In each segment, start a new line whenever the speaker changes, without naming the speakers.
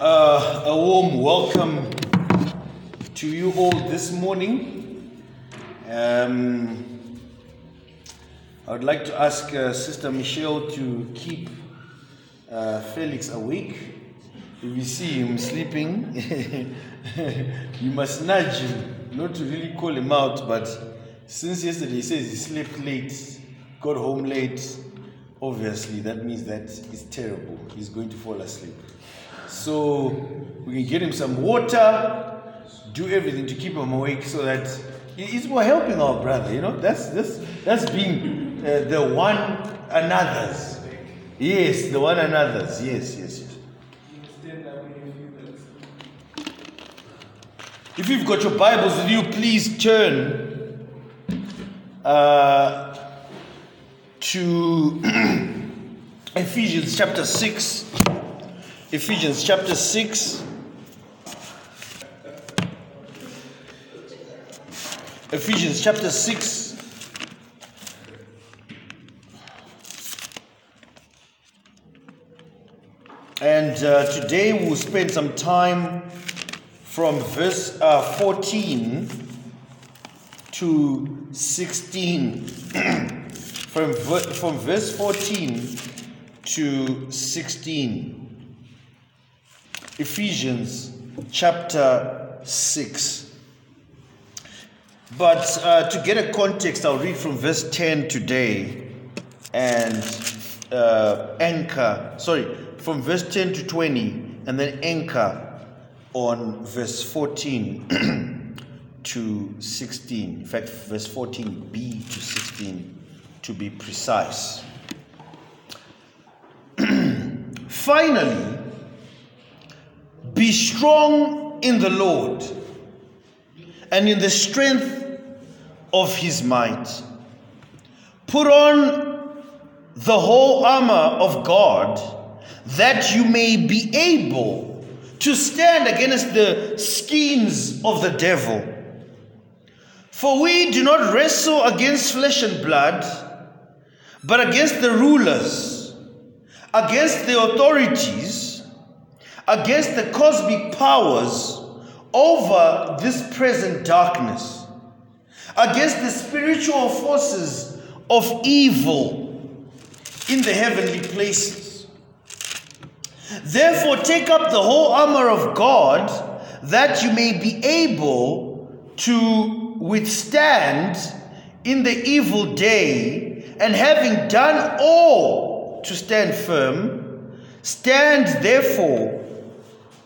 Uh, a warm welcome to you all this morning. Um, I would like to ask uh, Sister Michelle to keep uh, Felix awake. If you see him sleeping, you must nudge him, not to really call him out, but since yesterday he says he slept late, got home late, obviously that means that it's terrible. He's going to fall asleep. So we can get him some water, do everything to keep him awake so that it's more helping our brother, you know. That's that's that's being uh, the one another's. Yes, the one another's. Yes, yes, yes. If you've got your Bibles with you, please turn uh, to Ephesians chapter 6. Ephesians chapter 6. Ephesians chapter 6. And uh, today we'll spend some time from verse uh, 14 to 16. from, ver- from verse 14 to 16. Ephesians chapter 6. But uh, to get a context, I'll read from verse 10 today and uh, anchor, sorry, from verse 10 to 20, and then anchor on verse 14 to 16. In fact, verse 14b to 16 to be precise. Finally, be strong in the Lord and in the strength of his might. Put on the whole armor of God that you may be able to stand against the schemes of the devil. For we do not wrestle against flesh and blood, but against the rulers, against the authorities, against the cosmic powers over this present darkness, against the spiritual forces of evil in the heavenly places. Therefore, take up the whole armor of God that you may be able to withstand in the evil day, and having done all to stand firm, stand therefore,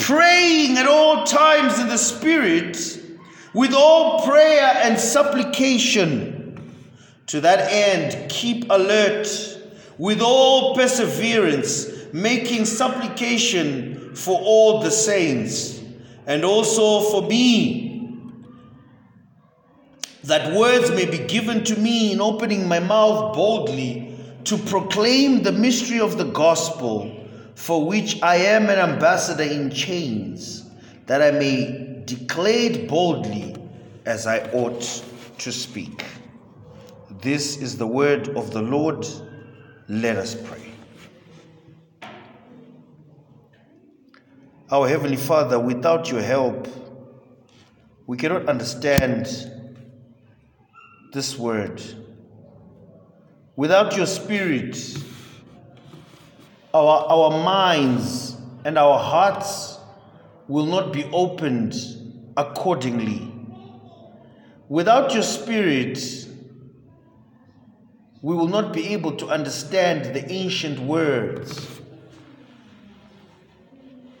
praying at all times in the Spirit with all prayer and supplication. To that end, keep alert with all perseverance, making supplication for all the saints, and also for me, that words may be given to me in opening my mouth boldly to proclaim the mystery of the gospel, for which I am an ambassador in chains, that I may declare it boldly as I ought to speak. This is the word of the Lord. Let us pray. Our Heavenly Father, without your help, we cannot understand this word. Without your Spirit, our, our minds and our hearts will not be opened accordingly. Without your Spirit, we will not be able to understand the ancient words.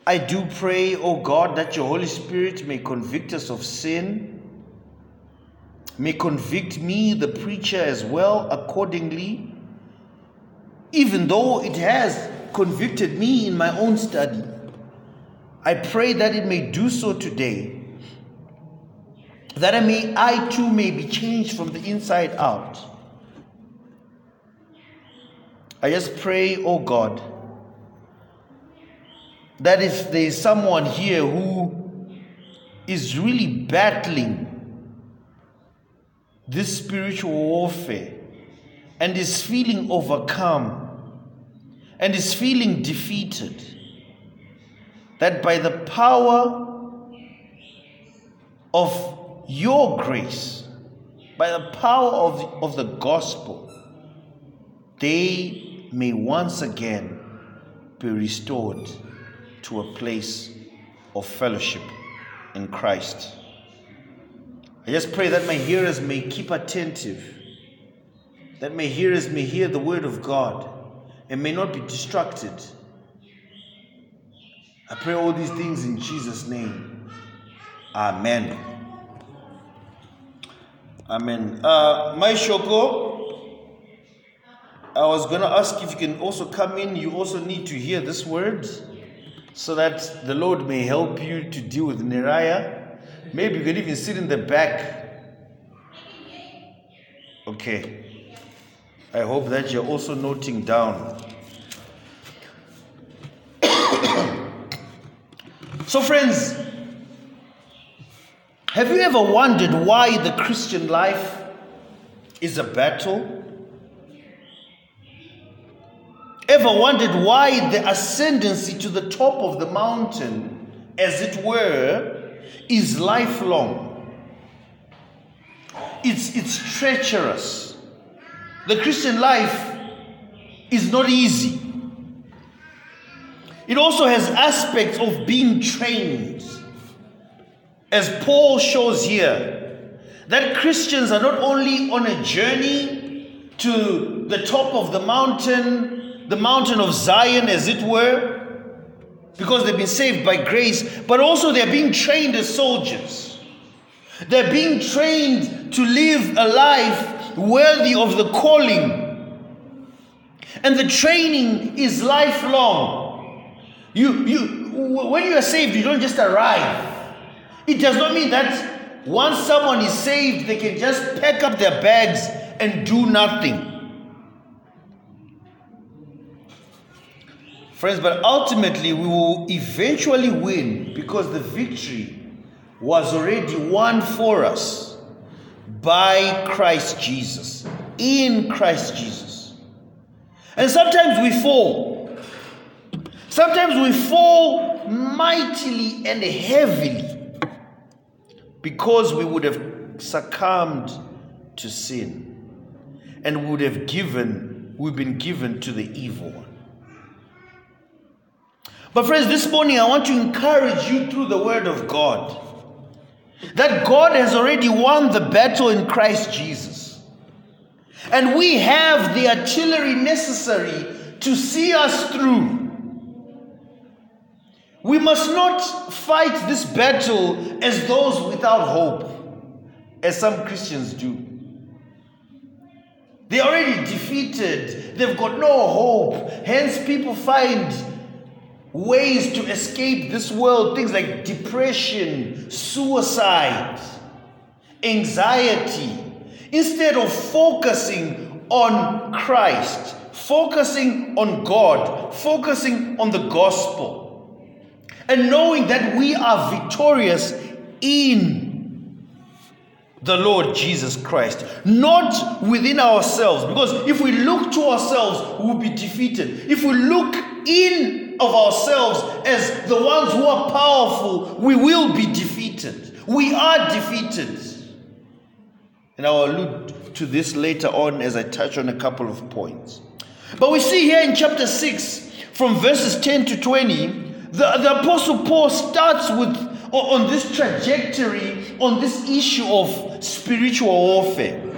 I do pray, O oh God, that your Holy Spirit may convict us of sin, may convict me, the preacher, as well, accordingly, even though it has convicted me in my own study. I pray that it may do so today. That I may I too may be changed from the inside out. I just pray, oh God, that if there is someone here who is really battling this spiritual warfare and is feeling overcome and is feeling defeated, that by the power of your grace, by the power of, of the gospel, they may once again be restored to a place of fellowship in Christ. I just pray that my hearers may keep attentive, that my hearers may hear the word of God and may not be distracted. I pray all these things in Jesus' name. Amen. Amen. Uh, my Shoko, I was going to ask if you can also come in. You also need to hear this word so that the Lord may help you to deal with Neriah. Maybe you can even sit in the back. Okay. I hope that you're also noting down. so, friends, have you ever wondered why the Christian life is a battle? Ever wondered why the ascendancy to the top of the mountain, as it were, is lifelong? It's, it's treacherous. The Christian life is not easy. It also has aspects of being trained. As Paul shows here, that Christians are not only on a journey to the top of the mountain the mountain of Zion, as it were, because they've been saved by grace, but also they're being trained as soldiers. They're being trained to live a life worthy of the calling. And the training is lifelong. You, you, when you are saved, you don't just arrive. It does not mean that once someone is saved, they can just pack up their bags and do nothing. Friends, but ultimately we will eventually win because the victory was already won for us by Christ Jesus, in Christ Jesus. And sometimes we fall. Sometimes we fall mightily and heavily because we would have succumbed to sin and would have given, we've been given to the evil one. But, friends, this morning I want to encourage you through the Word of God that God has already won the battle in Christ Jesus. And we have the artillery necessary to see us through. We must not fight this battle as those without hope, as some Christians do. They're already defeated, they've got no hope. Hence, people find ways to escape this world things like depression, suicide, anxiety, instead of focusing on Christ, focusing on God, focusing on the gospel, and knowing that we are victorious in the Lord Jesus Christ, not within ourselves. Because if we look to ourselves, we will be defeated. If we look in of ourselves as the ones who are powerful, we will be defeated. We are defeated. And I will allude to this later on as I touch on a couple of points. But we see here in chapter 6, from verses 10 to 20, the, the Apostle Paul starts with on this trajectory, on this issue of spiritual warfare.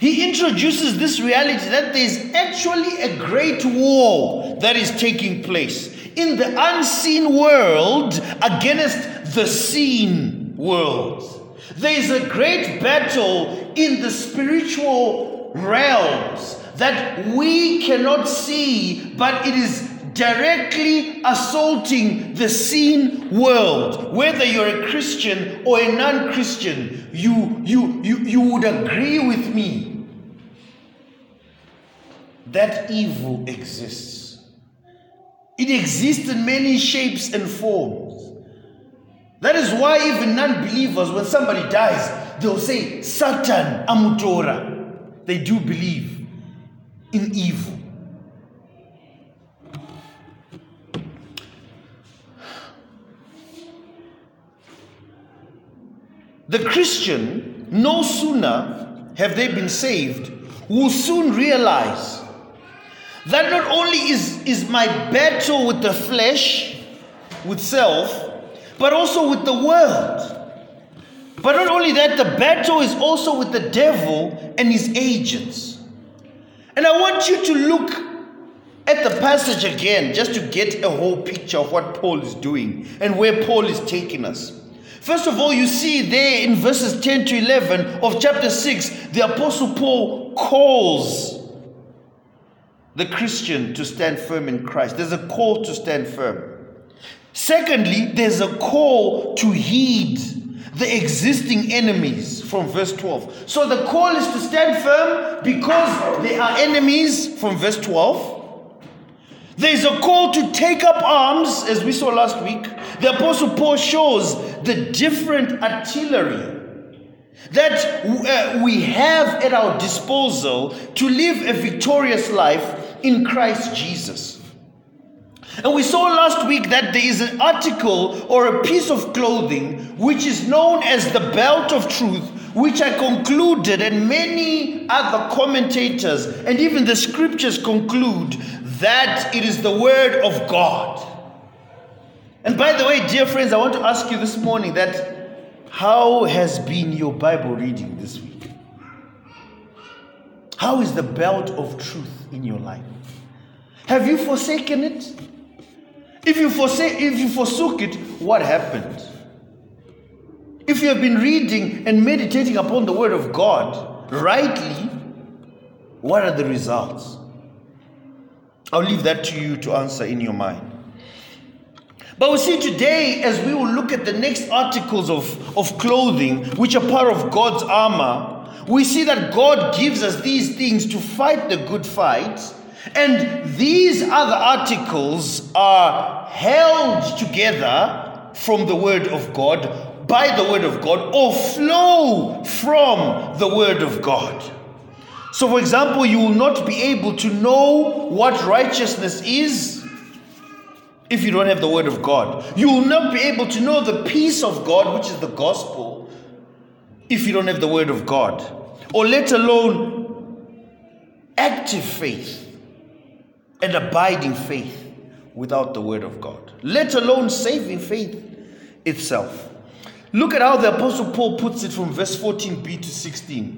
He introduces this reality that there is actually a great war that is taking place in the unseen world against the seen world. There is a great battle in the spiritual realms that we cannot see, but it is directly assaulting the seen world. Whether you're a Christian or a non-Christian, you, you, you, you would agree with me that evil exists. It exists in many shapes and forms. That is why even non-believers, when somebody dies, they'll say, Satan amutora. They do believe in evil. The Christian, no sooner have they been saved, will soon realize that not only is, is my battle with the flesh, with self, but also with the world. But not only that, the battle is also with the devil and his agents. And I want you to look at the passage again just to get a whole picture of what Paul is doing and where Paul is taking us. First of all, you see there in verses 10 to 11 of chapter 6, the Apostle Paul calls the Christian to stand firm in Christ. There's a call to stand firm. Secondly, there's a call to heed the existing enemies from verse 12. So the call is to stand firm because they are enemies from verse 12. There's a call to take up arms, as we saw last week. The Apostle Paul shows the different artillery that uh, we have at our disposal to live a victorious life in Christ Jesus. And we saw last week that there is an article or a piece of clothing which is known as the belt of truth, which I concluded, and many other commentators and even the scriptures conclude that it is the word of God. And by the way, dear friends, I want to ask you this morning that how has been your Bible reading this week? How is the belt of truth in your life? Have you forsaken it? If you forsake, if you forsook it, what happened? If you have been reading and meditating upon the word of God rightly, what are the results? I'll leave that to you to answer in your mind. But we see today, as we will look at the next articles of, of clothing, which are part of God's armor, we see that God gives us these things to fight the good fight. And these other articles are held together from the Word of God, by the Word of God, or flow from the Word of God. So, for example, you will not be able to know what righteousness is if you don't have the Word of God. You will not be able to know the peace of God, which is the gospel, if you don't have the Word of God. Or let alone active faith and abiding faith without the Word of God. Let alone saving faith itself. Look at how the Apostle Paul puts it from verse 14b to 16.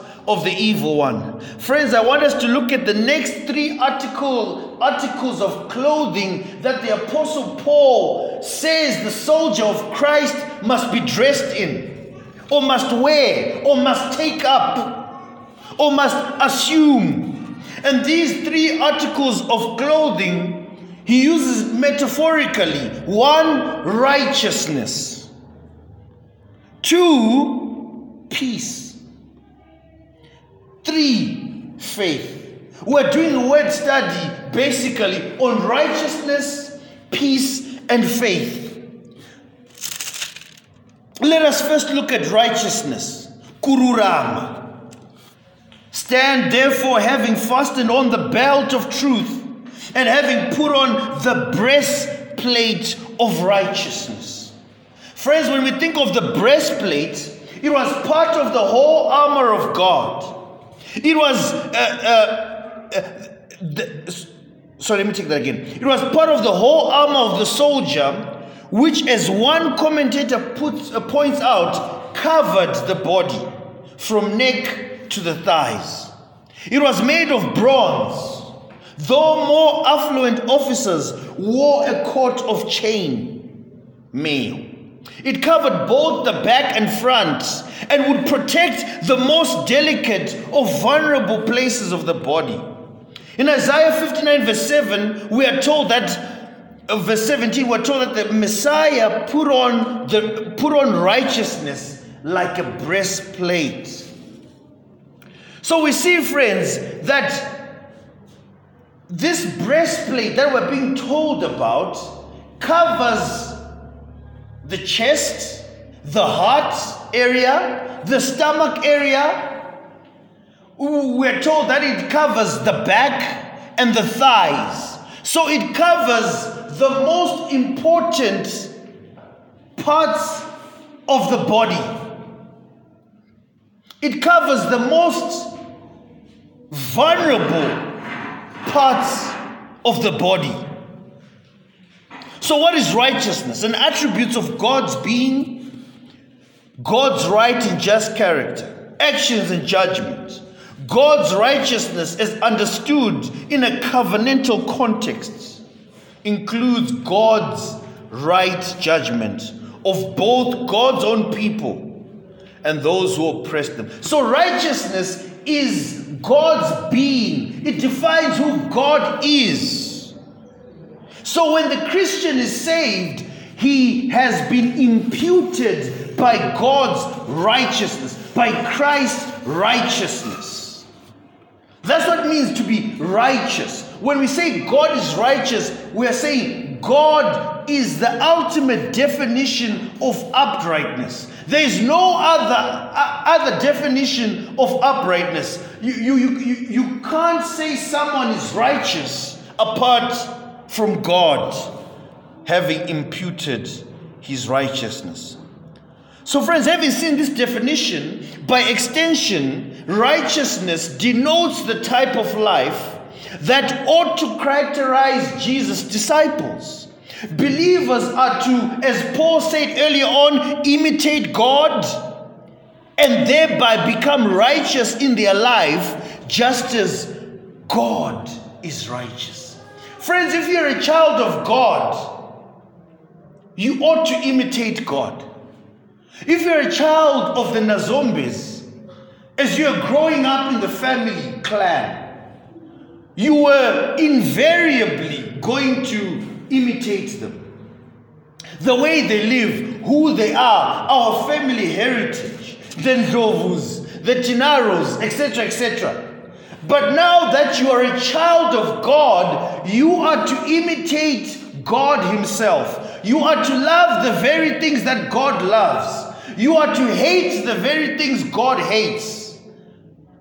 of the evil one. Friends, I want us to look at the next three article, articles of clothing that the Apostle Paul says the soldier of Christ must be dressed in, or must wear, or must take up, or must assume. And these three articles of clothing he uses metaphorically one, righteousness, two, peace Three, faith. We're doing a word study basically on righteousness, peace, and faith. Let us first look at righteousness. Kururama. Stand therefore, having fastened on the belt of truth, and having put on the breastplate of righteousness. Friends, when we think of the breastplate, it was part of the whole armor of God. It was, uh, uh, uh, the, Sorry, let me take that again. It was part of the whole armor of the soldier, which, as one commentator puts, uh, points out, covered the body from neck to the thighs. It was made of bronze, though more affluent officers wore a coat of chain mail. It covered both the back and front and would protect the most delicate or vulnerable places of the body. In Isaiah 59, verse 7, we are told that, uh, verse 17, we're told that the Messiah put on, the, put on righteousness like a breastplate. So we see, friends, that this breastplate that we're being told about covers the chest, the heart area, the stomach area. We're told that it covers the back and the thighs. So it covers the most important parts of the body. It covers the most vulnerable parts of the body. So, what is righteousness? An attribute of God's being, God's right and just character, actions and judgment. God's righteousness, as understood in a covenantal context, includes God's right judgment of both God's own people and those who oppress them. So, righteousness is God's being, it defines who God is. So, when the Christian is saved, he has been imputed by God's righteousness, by Christ's righteousness. That's what it means to be righteous. When we say God is righteous, we are saying God is the ultimate definition of uprightness. There is no other, uh, other definition of uprightness. You, you, you, you can't say someone is righteous apart from God having imputed his righteousness. So, friends, having seen this definition, by extension, righteousness denotes the type of life that ought to characterize Jesus' disciples. Believers are to, as Paul said earlier on, imitate God and thereby become righteous in their life just as God is righteous. Friends, if you're a child of God, you ought to imitate God. If you're a child of the Nazombes, as you're growing up in the family clan, you were invariably going to imitate them. The way they live, who they are, our family heritage, the Ndlovus, the Tinaros, etc., etc. But now that you are a child of God, you are to imitate God Himself. You are to love the very things that God loves. You are to hate the very things God hates.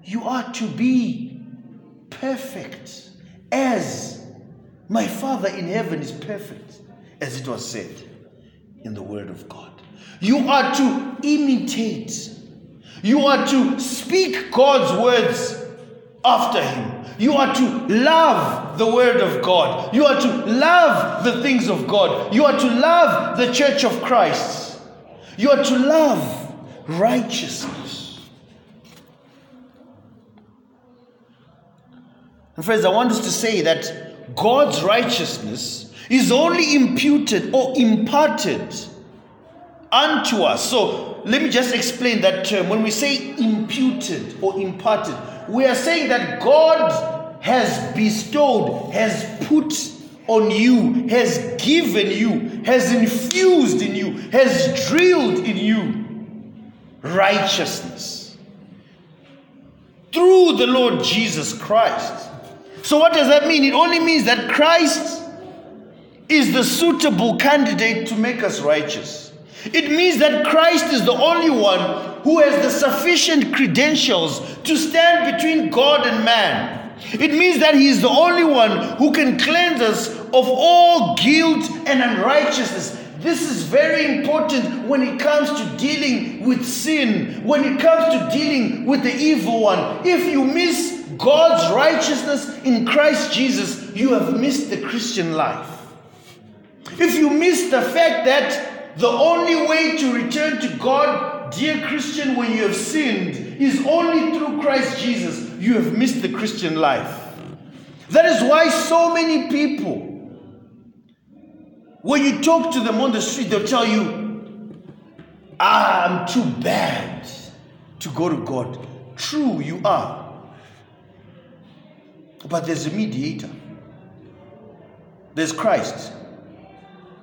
You are to be perfect as my Father in heaven is perfect, as it was said in the Word of God. You are to imitate, you are to speak God's words after Him. You are to love the Word of God. You are to love the things of God. You are to love the church of Christ. You are to love righteousness. And friends, I want us to say that God's righteousness is only imputed or imparted unto us. So let me just explain that term. When we say imputed or imparted, we are saying that God has bestowed, has put on you, has given you, has infused in you, has drilled in you righteousness through the Lord Jesus Christ. So, what does that mean? It only means that Christ is the suitable candidate to make us righteous. It means that Christ is the only one who has the sufficient credentials to stand between God and man. It means that He is the only one who can cleanse us of all guilt and unrighteousness. This is very important when it comes to dealing with sin, when it comes to dealing with the evil one. If you miss God's righteousness in Christ Jesus, you have missed the Christian life. If you miss the fact that the only way to return to God, dear Christian, when you have sinned, is only through Christ Jesus, you have missed the Christian life. That is why so many people, when you talk to them on the street, they'll tell you, ah, I'm too bad to go to God. True, you are. But there's a mediator. There's Christ.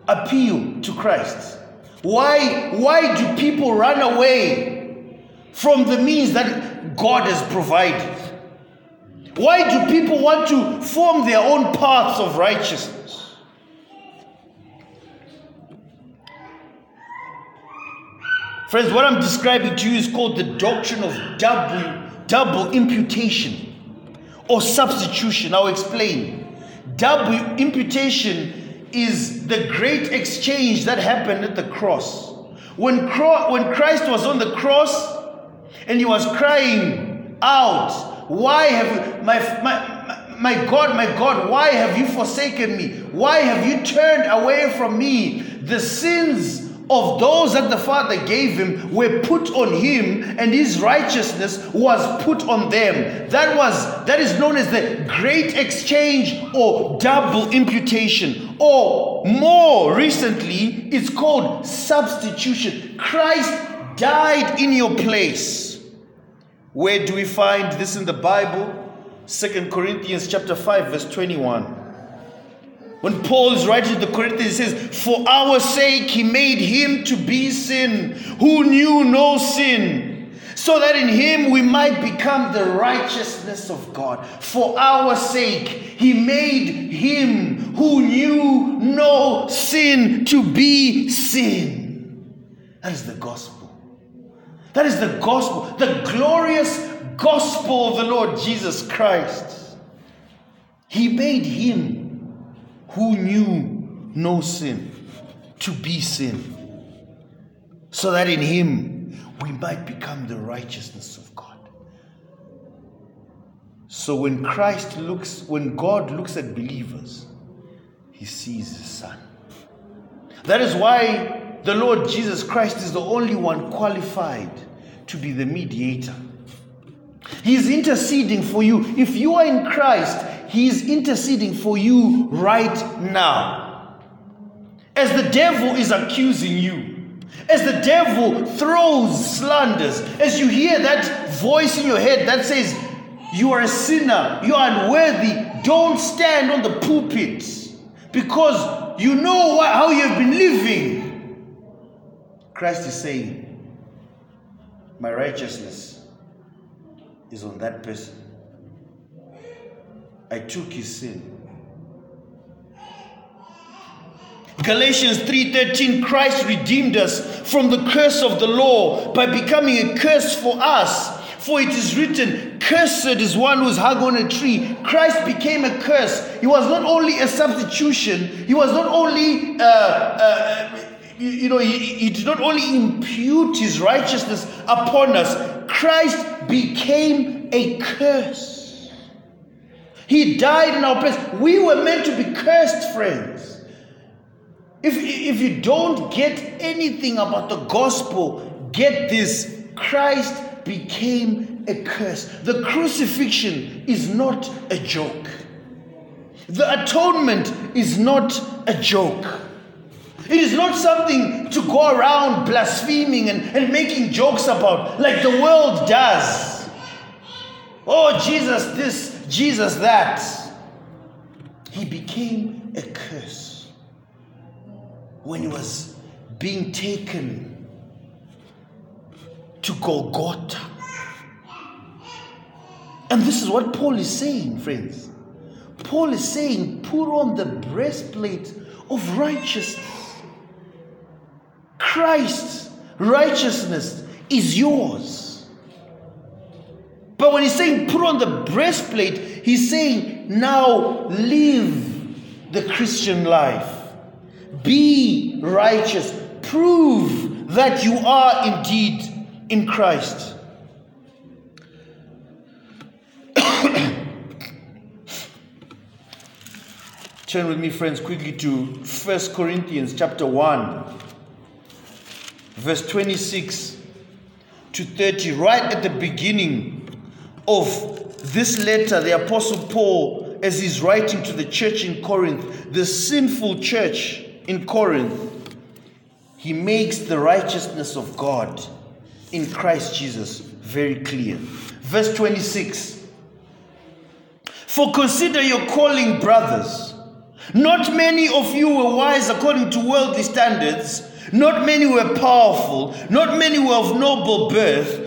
Appeal to Christ. Why, why do people run away from the means that God has provided? Why do people want to form their own paths of righteousness? Friends, what I'm describing to you is called the doctrine of double, double imputation or substitution. I'll explain. Double imputation is the great exchange that happened at the cross. When, when Christ was on the cross and he was crying out, Why have my, my, my God, my God, why have you forsaken me? Why have you turned away from me? The sins of those that the Father gave him were put on him, and his righteousness was put on them. That was that is known as the great exchange or double imputation. Or more recently, it's called substitution. Christ died in your place. Where do we find this in the Bible? Second Corinthians chapter 5, verse 21. When Paul is writing to the Corinthians, he says, For our sake he made him to be sin, who knew no sin, so that in him we might become the righteousness of God. For our sake he made him who knew no sin to be sin. That is the gospel. That is the gospel, the glorious gospel of the Lord Jesus Christ. He made him who knew no sin to be sin, so that in him we might become the righteousness of God. So when Christ looks, when God looks at believers, he sees his son. That is why the Lord Jesus Christ is the only one qualified to be the mediator. He is interceding for you. If you are in Christ, he is interceding for you right now. As the devil is accusing you, as the devil throws slanders, as you hear that voice in your head that says, You are a sinner, you are unworthy, don't stand on the pulpit because you know how you have been living. Christ is saying, My righteousness is on that person. I took his sin. Galatians 3:13 Christ redeemed us from the curse of the law by becoming a curse for us. For it is written, Cursed is one who is hung on a tree. Christ became a curse. He was not only a substitution, he was not only, uh, uh, you, you know, he, he did not only impute his righteousness upon us, Christ became a curse. He died in our place. We were meant to be cursed, friends. If, if you don't get anything about the gospel, get this Christ became a curse. The crucifixion is not a joke, the atonement is not a joke. It is not something to go around blaspheming and, and making jokes about like the world does. Oh, Jesus, this, Jesus that, he became a curse when he was being taken to Golgotha. And this is what Paul is saying, friends. Paul is saying, put on the breastplate of righteousness. Christ's righteousness is yours. But when he's saying put on the breastplate, he's saying now live the Christian life. Be righteous. Prove that you are indeed in Christ. Turn with me, friends, quickly to 1 Corinthians chapter 1, verse 26 to 30, right at the beginning of this letter, the Apostle Paul, as he's writing to the church in Corinth, the sinful church in Corinth, he makes the righteousness of God in Christ Jesus very clear. Verse 26 For consider your calling, brothers. Not many of you were wise according to worldly standards. Not many were powerful. Not many were of noble birth.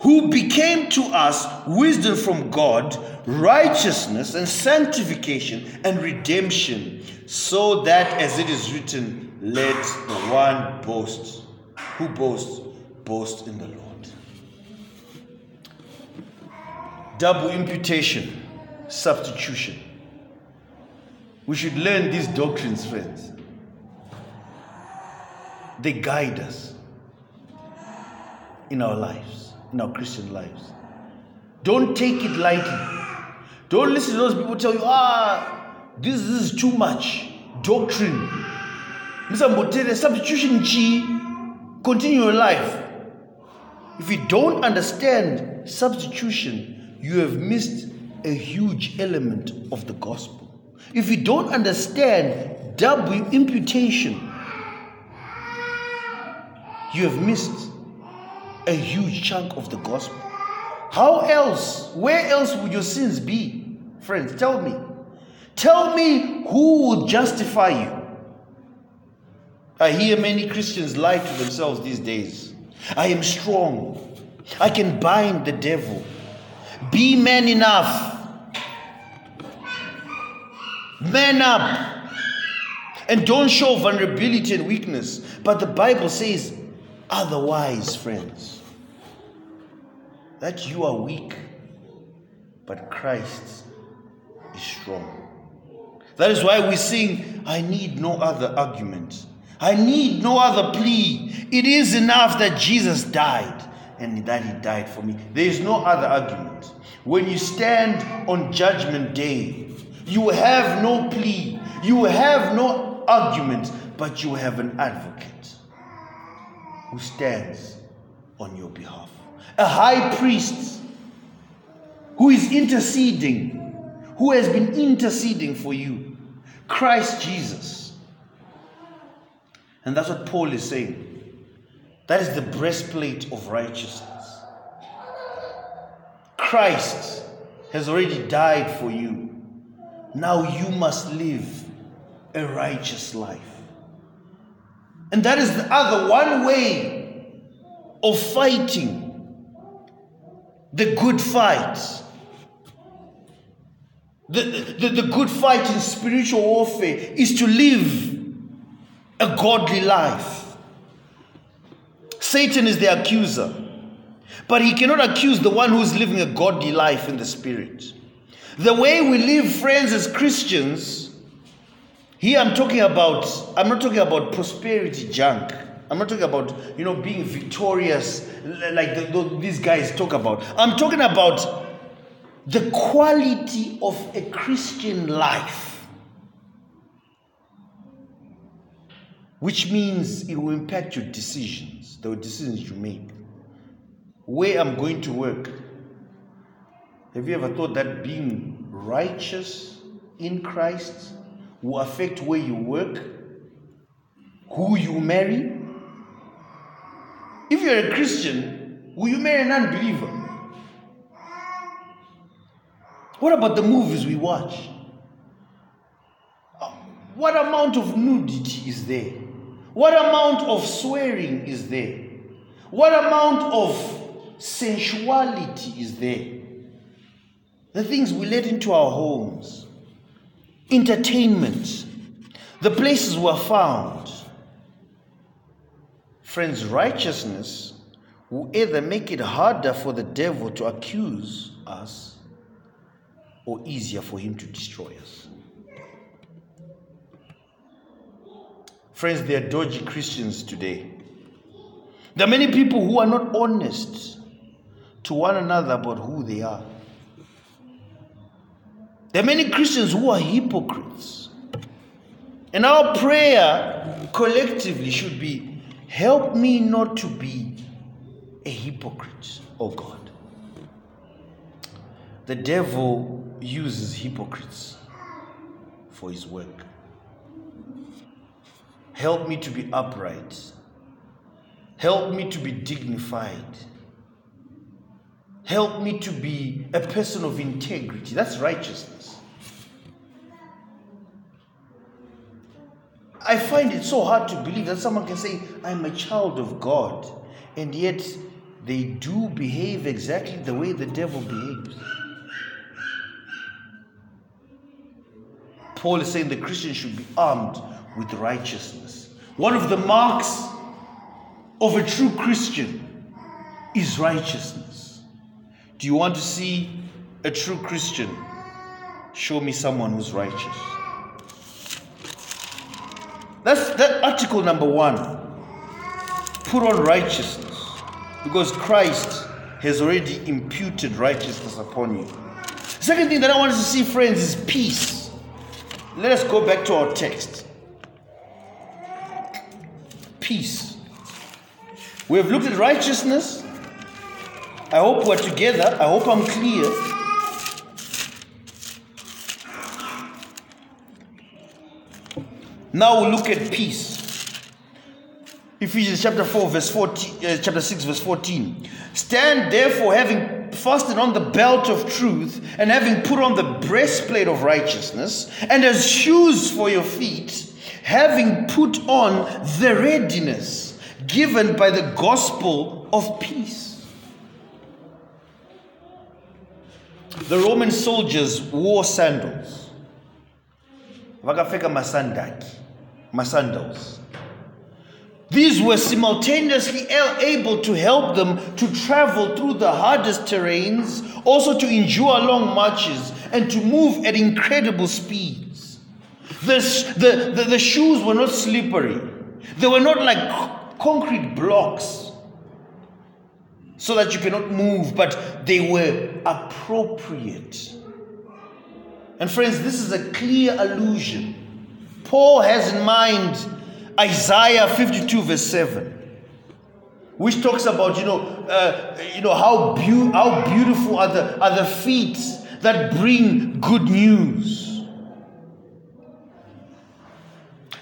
who became to us wisdom from God, righteousness and sanctification and redemption, so that as it is written, let the one boast who boasts boast in the Lord. Double imputation, substitution. We should learn these doctrines, friends. They guide us in our lives, in our Christian lives. Don't take it lightly. Don't listen to those people tell you, ah, this, this is too much. Doctrine. Mr. substitution G, continue your life. If you don't understand substitution, you have missed a huge element of the gospel. If you don't understand double imputation, you have missed a huge chunk of the gospel. How else, where else would your sins be? Friends, tell me. Tell me who will justify you. I hear many Christians lie to themselves these days. I am strong. I can bind the devil. Be man enough. Man up. And don't show vulnerability and weakness. But the Bible says otherwise, friends. That you are weak, but Christ is strong. That is why we sing, I need no other argument. I need no other plea. It is enough that Jesus died and that he died for me. There is no other argument. When you stand on judgment day, you have no plea, you have no argument, but you have an advocate who stands on your behalf. A high priest who is interceding, who has been interceding for you. Christ Jesus. And that's what Paul is saying. That is the breastplate of righteousness. Christ has already died for you. Now you must live a righteous life. And that is the other one way of fighting the good fight. The, the, the good fight in spiritual warfare is to live a godly life. Satan is the accuser, but he cannot accuse the one who's living a godly life in the spirit. The way we live, friends, as Christians, here I'm talking about, I'm not talking about prosperity junk. I'm not talking about, you know, being victorious like the, the, these guys talk about. I'm talking about the quality of a Christian life, which means it will impact your decisions, the decisions you make. Where I'm going to work. Have you ever thought that being righteous in Christ will affect where you work, who you marry? If you're a Christian, will you marry an unbeliever? What about the movies we watch? Um, what amount of nudity is there? What amount of swearing is there? What amount of sensuality is there? The things we let into our homes, entertainment, the places we're found. Friends, righteousness will either make it harder for the devil to accuse us or easier for him to destroy us. Friends, there are dodgy Christians today. There are many people who are not honest to one another about who they are. There are many Christians who are hypocrites. And our prayer collectively should be help me not to be a hypocrite, oh God. The devil uses hypocrites for his work. Help me to be upright. Help me to be dignified. Help me to be a person of integrity. That's righteousness. I find it so hard to believe that someone can say, I'm a child of God, and yet they do behave exactly the way the devil behaves. Paul is saying the Christian should be armed with righteousness. One of the marks of a true Christian is righteousness. Do you want to see a true Christian? Show me someone who's righteous. That's that article number one. Put on righteousness because Christ has already imputed righteousness upon you. Second thing that I want to see, friends, is peace. Let us go back to our text. Peace. We have looked at righteousness. I hope we're together. I hope I'm clear. Now we'll look at peace. Ephesians chapter 4, verse 14, uh, chapter 6, verse 14. Stand therefore, having fastened on the belt of truth, and having put on the breastplate of righteousness, and as shoes for your feet, having put on the readiness given by the gospel of peace. The Roman soldiers wore sandals. Vakapfeka masandaki, masandals. These were simultaneously able to help them to travel through the hardest terrains, also to endure long marches, and to move at incredible speeds. The, the, the, the shoes were not slippery, they were not like concrete blocks so that you cannot move, but they were appropriate. And friends, this is a clear allusion. Paul has in mind Isaiah 52, verse 7, which talks about, you know, uh, you know how, be- how beautiful are the, are the feet that bring good news.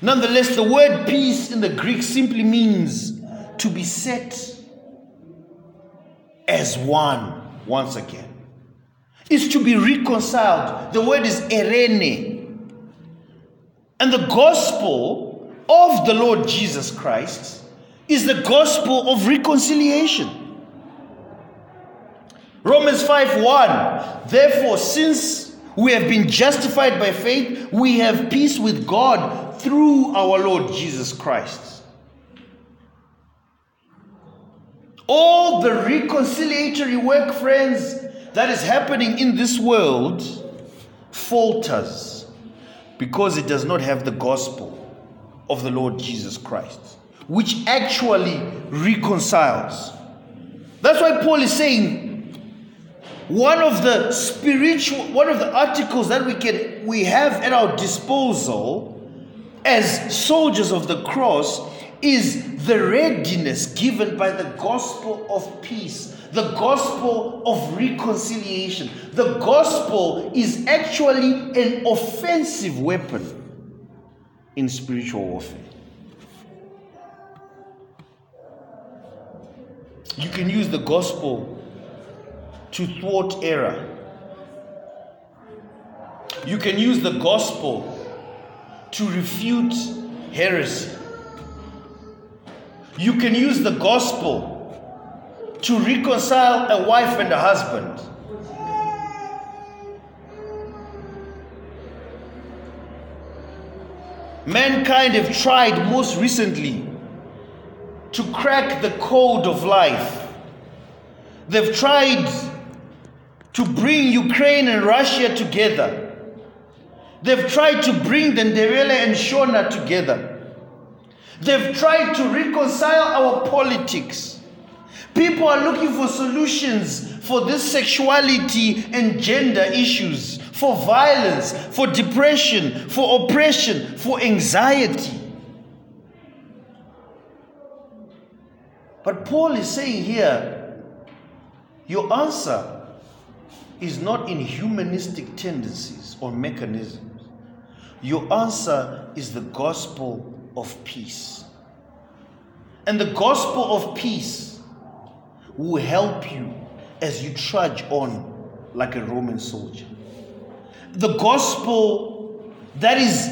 Nonetheless, the word peace in the Greek simply means to be set as one once again. Is to be reconciled. The word is eirene. And the gospel of the Lord Jesus Christ is the gospel of reconciliation. Romans 5 1. Therefore, since we have been justified by faith, we have peace with God through our Lord Jesus Christ. All the reconciliatory work, friends, that is happening in this world falters because it does not have the gospel of the Lord Jesus Christ, which actually reconciles. That's why Paul is saying one of the spiritual one of the articles that we can we have at our disposal as soldiers of the cross is the readiness given by the gospel of peace the gospel of reconciliation the gospel is actually an offensive weapon in spiritual warfare. You can use the gospel to thwart error. You can use the gospel to refute heresy. You can use the gospel to reconcile a wife and a husband. Mankind have tried most recently to crack the code of life. They've tried to bring Ukraine and Russia together. They've tried to bring the and Shona together. They've tried to reconcile our politics. People are looking for solutions for this sexuality and gender issues, for violence, for depression, for oppression, for anxiety. But Paul is saying here, your answer is not in humanistic tendencies or mechanisms. Your answer is the gospel of peace. And the gospel of peace will help you as you trudge on like a Roman soldier. The gospel that is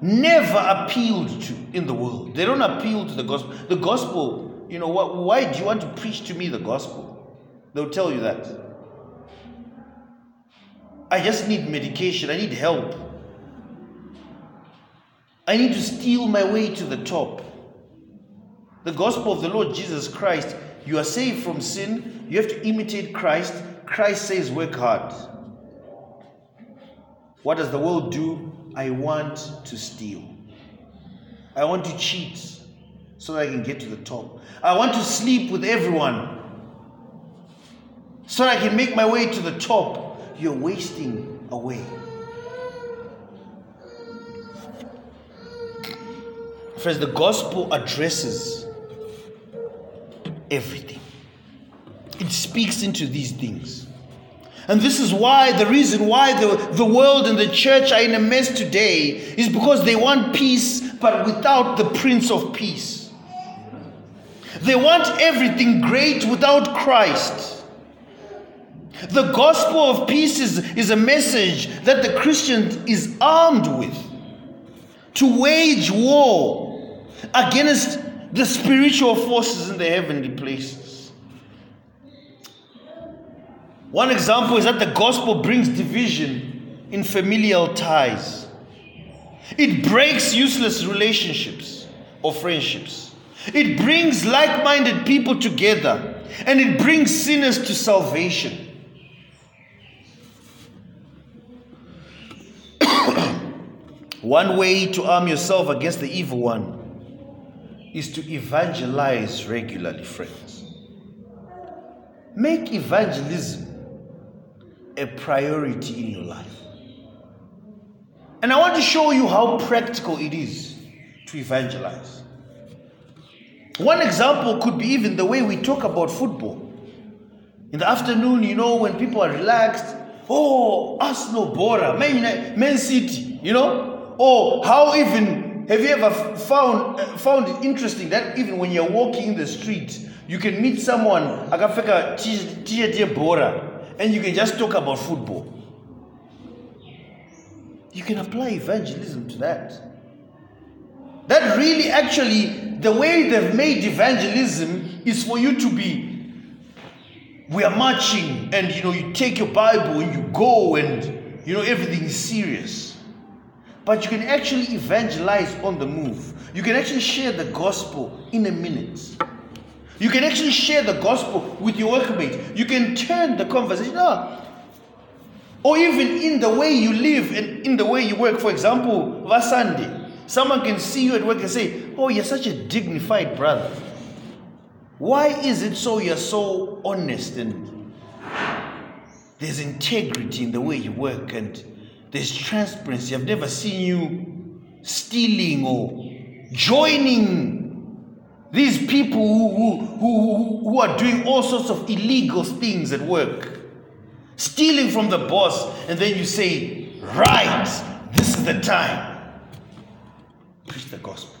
never appealed to in the world. They don't appeal to the gospel. The gospel, you know, why do you want to preach to me the gospel? They'll tell you that. I just need medication, I need help. I need to steal my way to the top. The gospel of the Lord Jesus Christ, you are saved from sin, you have to imitate Christ. Christ says, work hard. What does the world do? I want to steal. I want to cheat so that I can get to the top. I want to sleep with everyone so that I can make my way to the top. You're wasting away. Friends, the gospel addresses everything, it speaks into these things. And this is why, the reason why the, the world and the church are in a mess today is because they want peace, but without the Prince of Peace. They want everything great without Christ. The gospel of peace is, is a message that the Christian is armed with to wage war against the spiritual forces in the heavenly places. One example is that the gospel brings division in familial ties. It breaks useless relationships or friendships. It brings like minded people together and it brings sinners to salvation. one way to arm yourself against the evil one is to evangelize regularly, friends. Make evangelism a priority in your life. And I want to show you how practical it is to evangelize. One example could be even the way we talk about football. In the afternoon, you know, when people are relaxed, oh, Arsenal, Bora, Man, City, you know, or how even have you ever found found it interesting that even when you're walking in the street, you can meet someone akapfeka t-shirt bora and you can just talk about football. You can apply evangelism to that. That really actually the way they've made evangelism is for you to be we are marching and you know you take your bible and you go and you know everything is serious but you can actually evangelize on the move. You can actually share the gospel in a minute. You can actually share the gospel with your workmate. You can turn the conversation up. Or even in the way you live and in the way you work. For example, Vasandi. Someone can see you at work and say, Oh, you're such a dignified brother. Why is it so you're so honest and there's integrity in the way you work and there's transparency. I've never seen you stealing or joining these people who, who, who, who are doing all sorts of illegal things at work. Stealing from the boss, and then you say, Right, this is the time. Preach the gospel.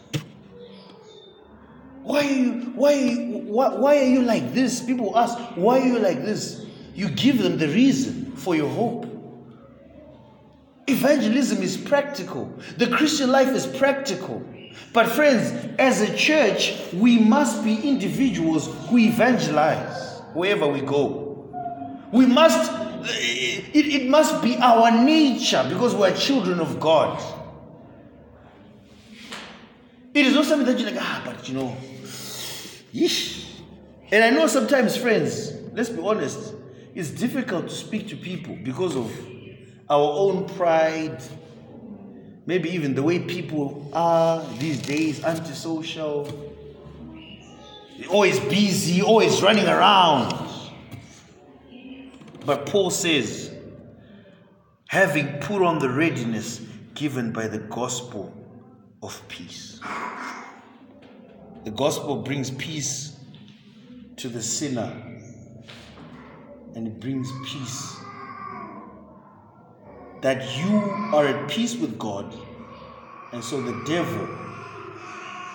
Why are you, why, why, why are you like this? People ask, Why are you like this? You give them the reason for your hope. Evangelism is practical. The Christian life is practical. But, friends, as a church, we must be individuals who evangelize wherever we go. We must, it, it must be our nature because we're children of God. It is not something that you're like, ah, but you know, Yeesh. And I know sometimes, friends, let's be honest, it's difficult to speak to people because of our own pride, maybe even the way people are these days, antisocial, always busy, always running around. But Paul says, having put on the readiness given by the gospel of peace. The gospel brings peace to the sinner and it brings peace. That you are at peace with God, and so the devil,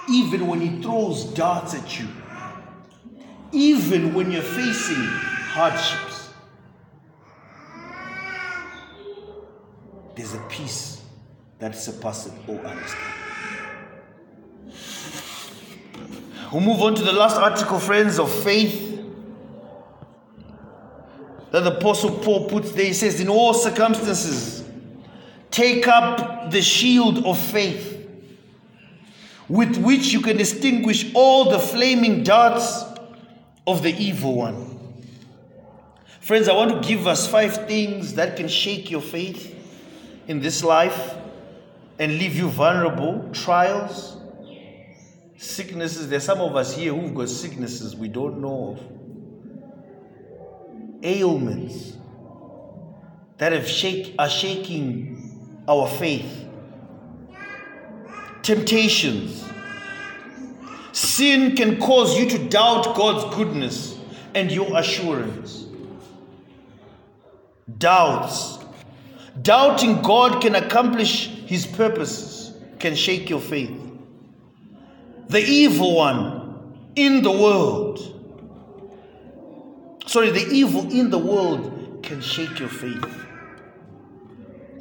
even when he throws darts at you, even when you're facing hardships, there's a peace that surpasses all understanding. We'll move on to the last article, friends, of faith that the Apostle Paul puts there. He says, In all circumstances, take up the shield of faith with which you can extinguish all the flaming darts of the evil one. Friends, I want to give us five things that can shake your faith in this life and leave you vulnerable. Trials, sicknesses. There's some of us here who've got sicknesses we don't know of, ailments that have shake, are shaking our faith, temptations. Sin can cause you to doubt God's goodness and your assurance. Doubts. Doubting God can accomplish His purposes can shake your faith the evil one in the world. Sorry, the evil in the world can shake your faith.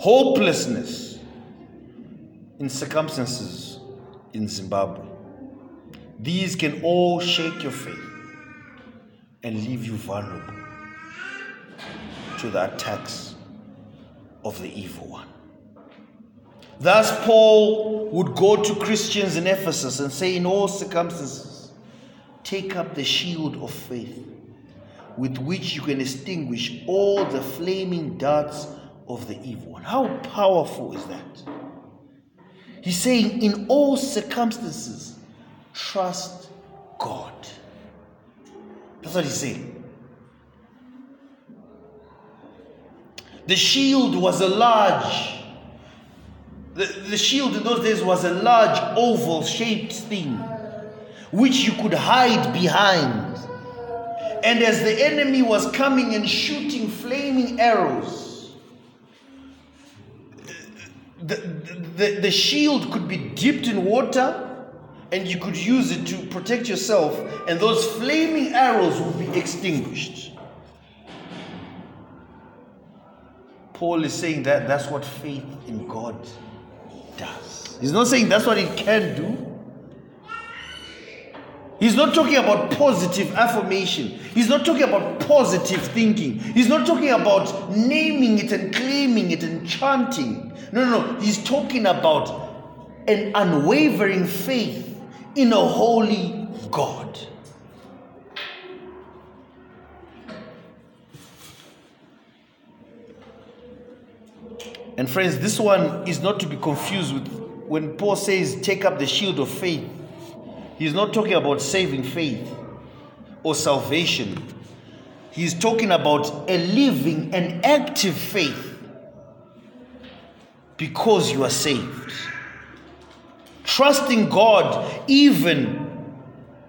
Hopelessness in circumstances in Zimbabwe. These can all shake your faith and leave you vulnerable to the attacks of the evil one. Thus, Paul would go to Christians in Ephesus and say, In all circumstances, take up the shield of faith with which you can extinguish all the flaming darts of the evil one. How powerful is that? He's saying, In all circumstances, trust God. That's what he's saying. The shield was a large the, the shield in those days was a large oval shaped thing which you could hide behind. And as the enemy was coming and shooting flaming arrows, the, the, the shield could be dipped in water and you could use it to protect yourself, and those flaming arrows would be extinguished. Paul is saying that that's what faith in God does. He's not saying that's what it can do. He's not talking about positive affirmation. He's not talking about positive thinking. He's not talking about naming it and claiming it and chanting. No, no, no. He's talking about an unwavering faith in a holy God. And friends, this one is not to be confused with when Paul says, take up the shield of faith. He's not talking about saving faith or salvation. He's talking about a living and active faith because you are saved. Trusting God even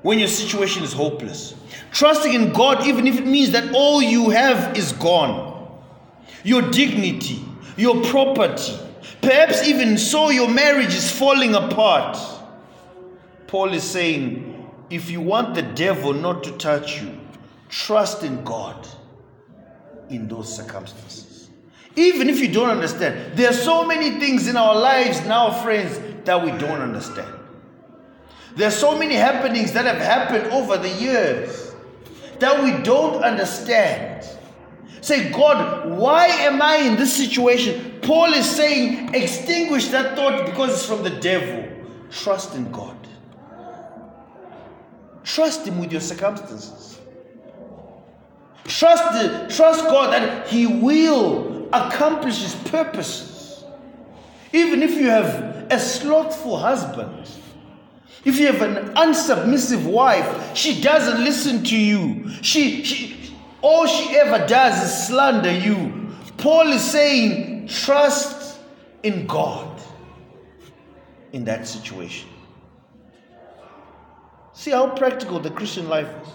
when your situation is hopeless. Trusting in God even if it means that all you have is gone. Your dignity, your property. Perhaps even so, your marriage is falling apart. Paul is saying, if you want the devil not to touch you, trust in God in those circumstances. Even if you don't understand, there are so many things in our lives now, friends, that we don't understand. There are so many happenings that have happened over the years that we don't understand. Say, God, why am I in this situation? Paul is saying, extinguish that thought because it's from the devil. Trust in God. Trust Him with your circumstances. Trust, the, trust God that He will accomplish His purposes. Even if you have a slothful husband, if you have an unsubmissive wife, she doesn't listen to you. She, she, all she ever does is slander you. Paul is saying, trust in God in that situation. See how practical the Christian life is.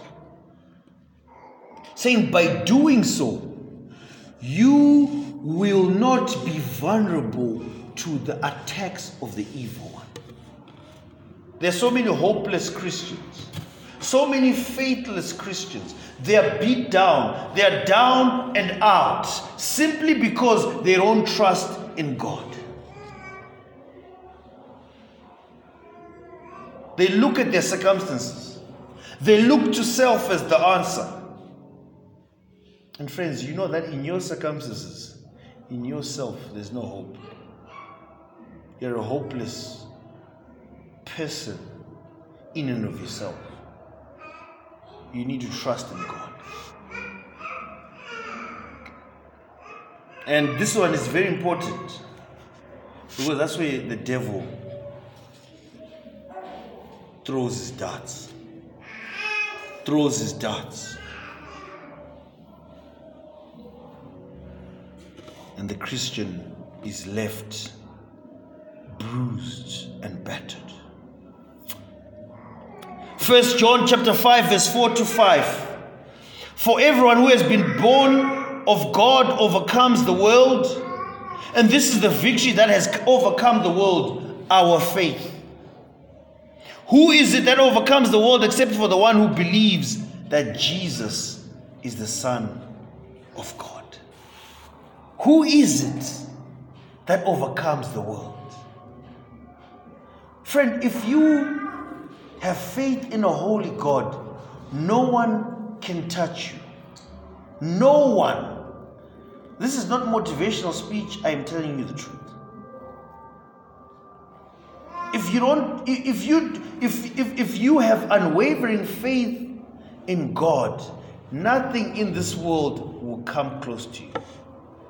Saying, by doing so, you will not be vulnerable to the attacks of the evil one. There's so many hopeless Christians, so many faithless Christians. They are beat down, they are down and out simply because they don't trust in God. They look at their circumstances, they look to self as the answer. And friends, you know that in your circumstances, in yourself, there's no hope. You're a hopeless person in and of yourself. You need to trust in God. And this one is very important because that's where the devil throws his darts. Throws his darts. And the Christian is left bruised and battered. First John chapter 5 verse 4 to 5. For everyone who has been born of God overcomes the world, and this is the victory that has overcome the world, our faith. Who is it that overcomes the world except for the one who believes that Jesus is the Son of God? Who is it that overcomes the world? Friend, if you have faith in a holy God, no one can touch you. No one. This is not motivational speech, I am telling you the truth. If you don't, if you if if, if you have unwavering faith in God, nothing in this world will come close to you.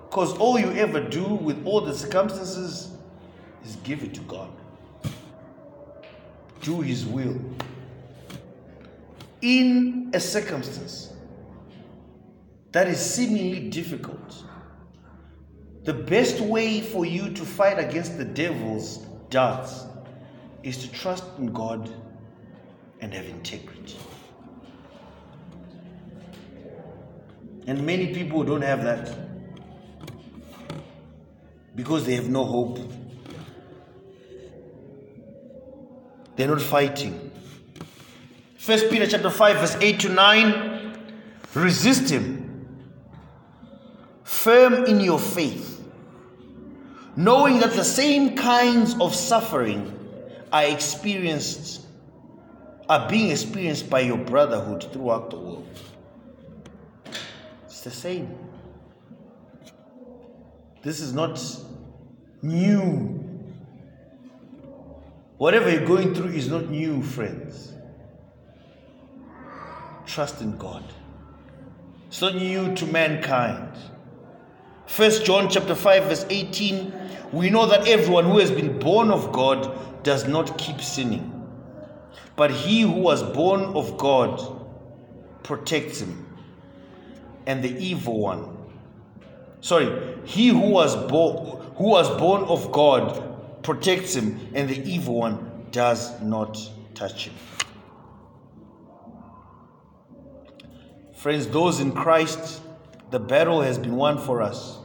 Because all you ever do with all the circumstances is give it to God do his will in a circumstance that is seemingly difficult. The best way for you to fight against the devil's darts is to trust in God and have integrity. And many people don't have that because they have no hope They're not fighting. First Peter chapter 5, verse 8 to 9. Resist him. Firm in your faith, knowing that the same kinds of suffering are experienced are being experienced by your brotherhood throughout the world. It's the same. This is not new Whatever you're going through is not new, friends. Trust in God. It's not new to mankind. First John chapter 5 verse 18 we know that everyone who has been born of God does not keep sinning but he who was born of God protects him and the evil one sorry he who was born who was born of God protects him, and the evil one does not touch him. Friends, those in Christ, the battle has been won for us.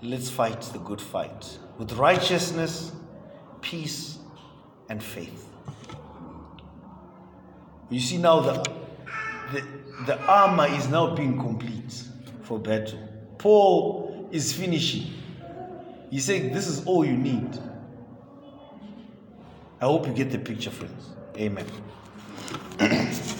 Let's fight the good fight with righteousness, peace, and faith. You see now the, the, the armor is now being complete for battle. Paul is finishing. He's saying this is all you need. I hope you get the picture, friends. Amen.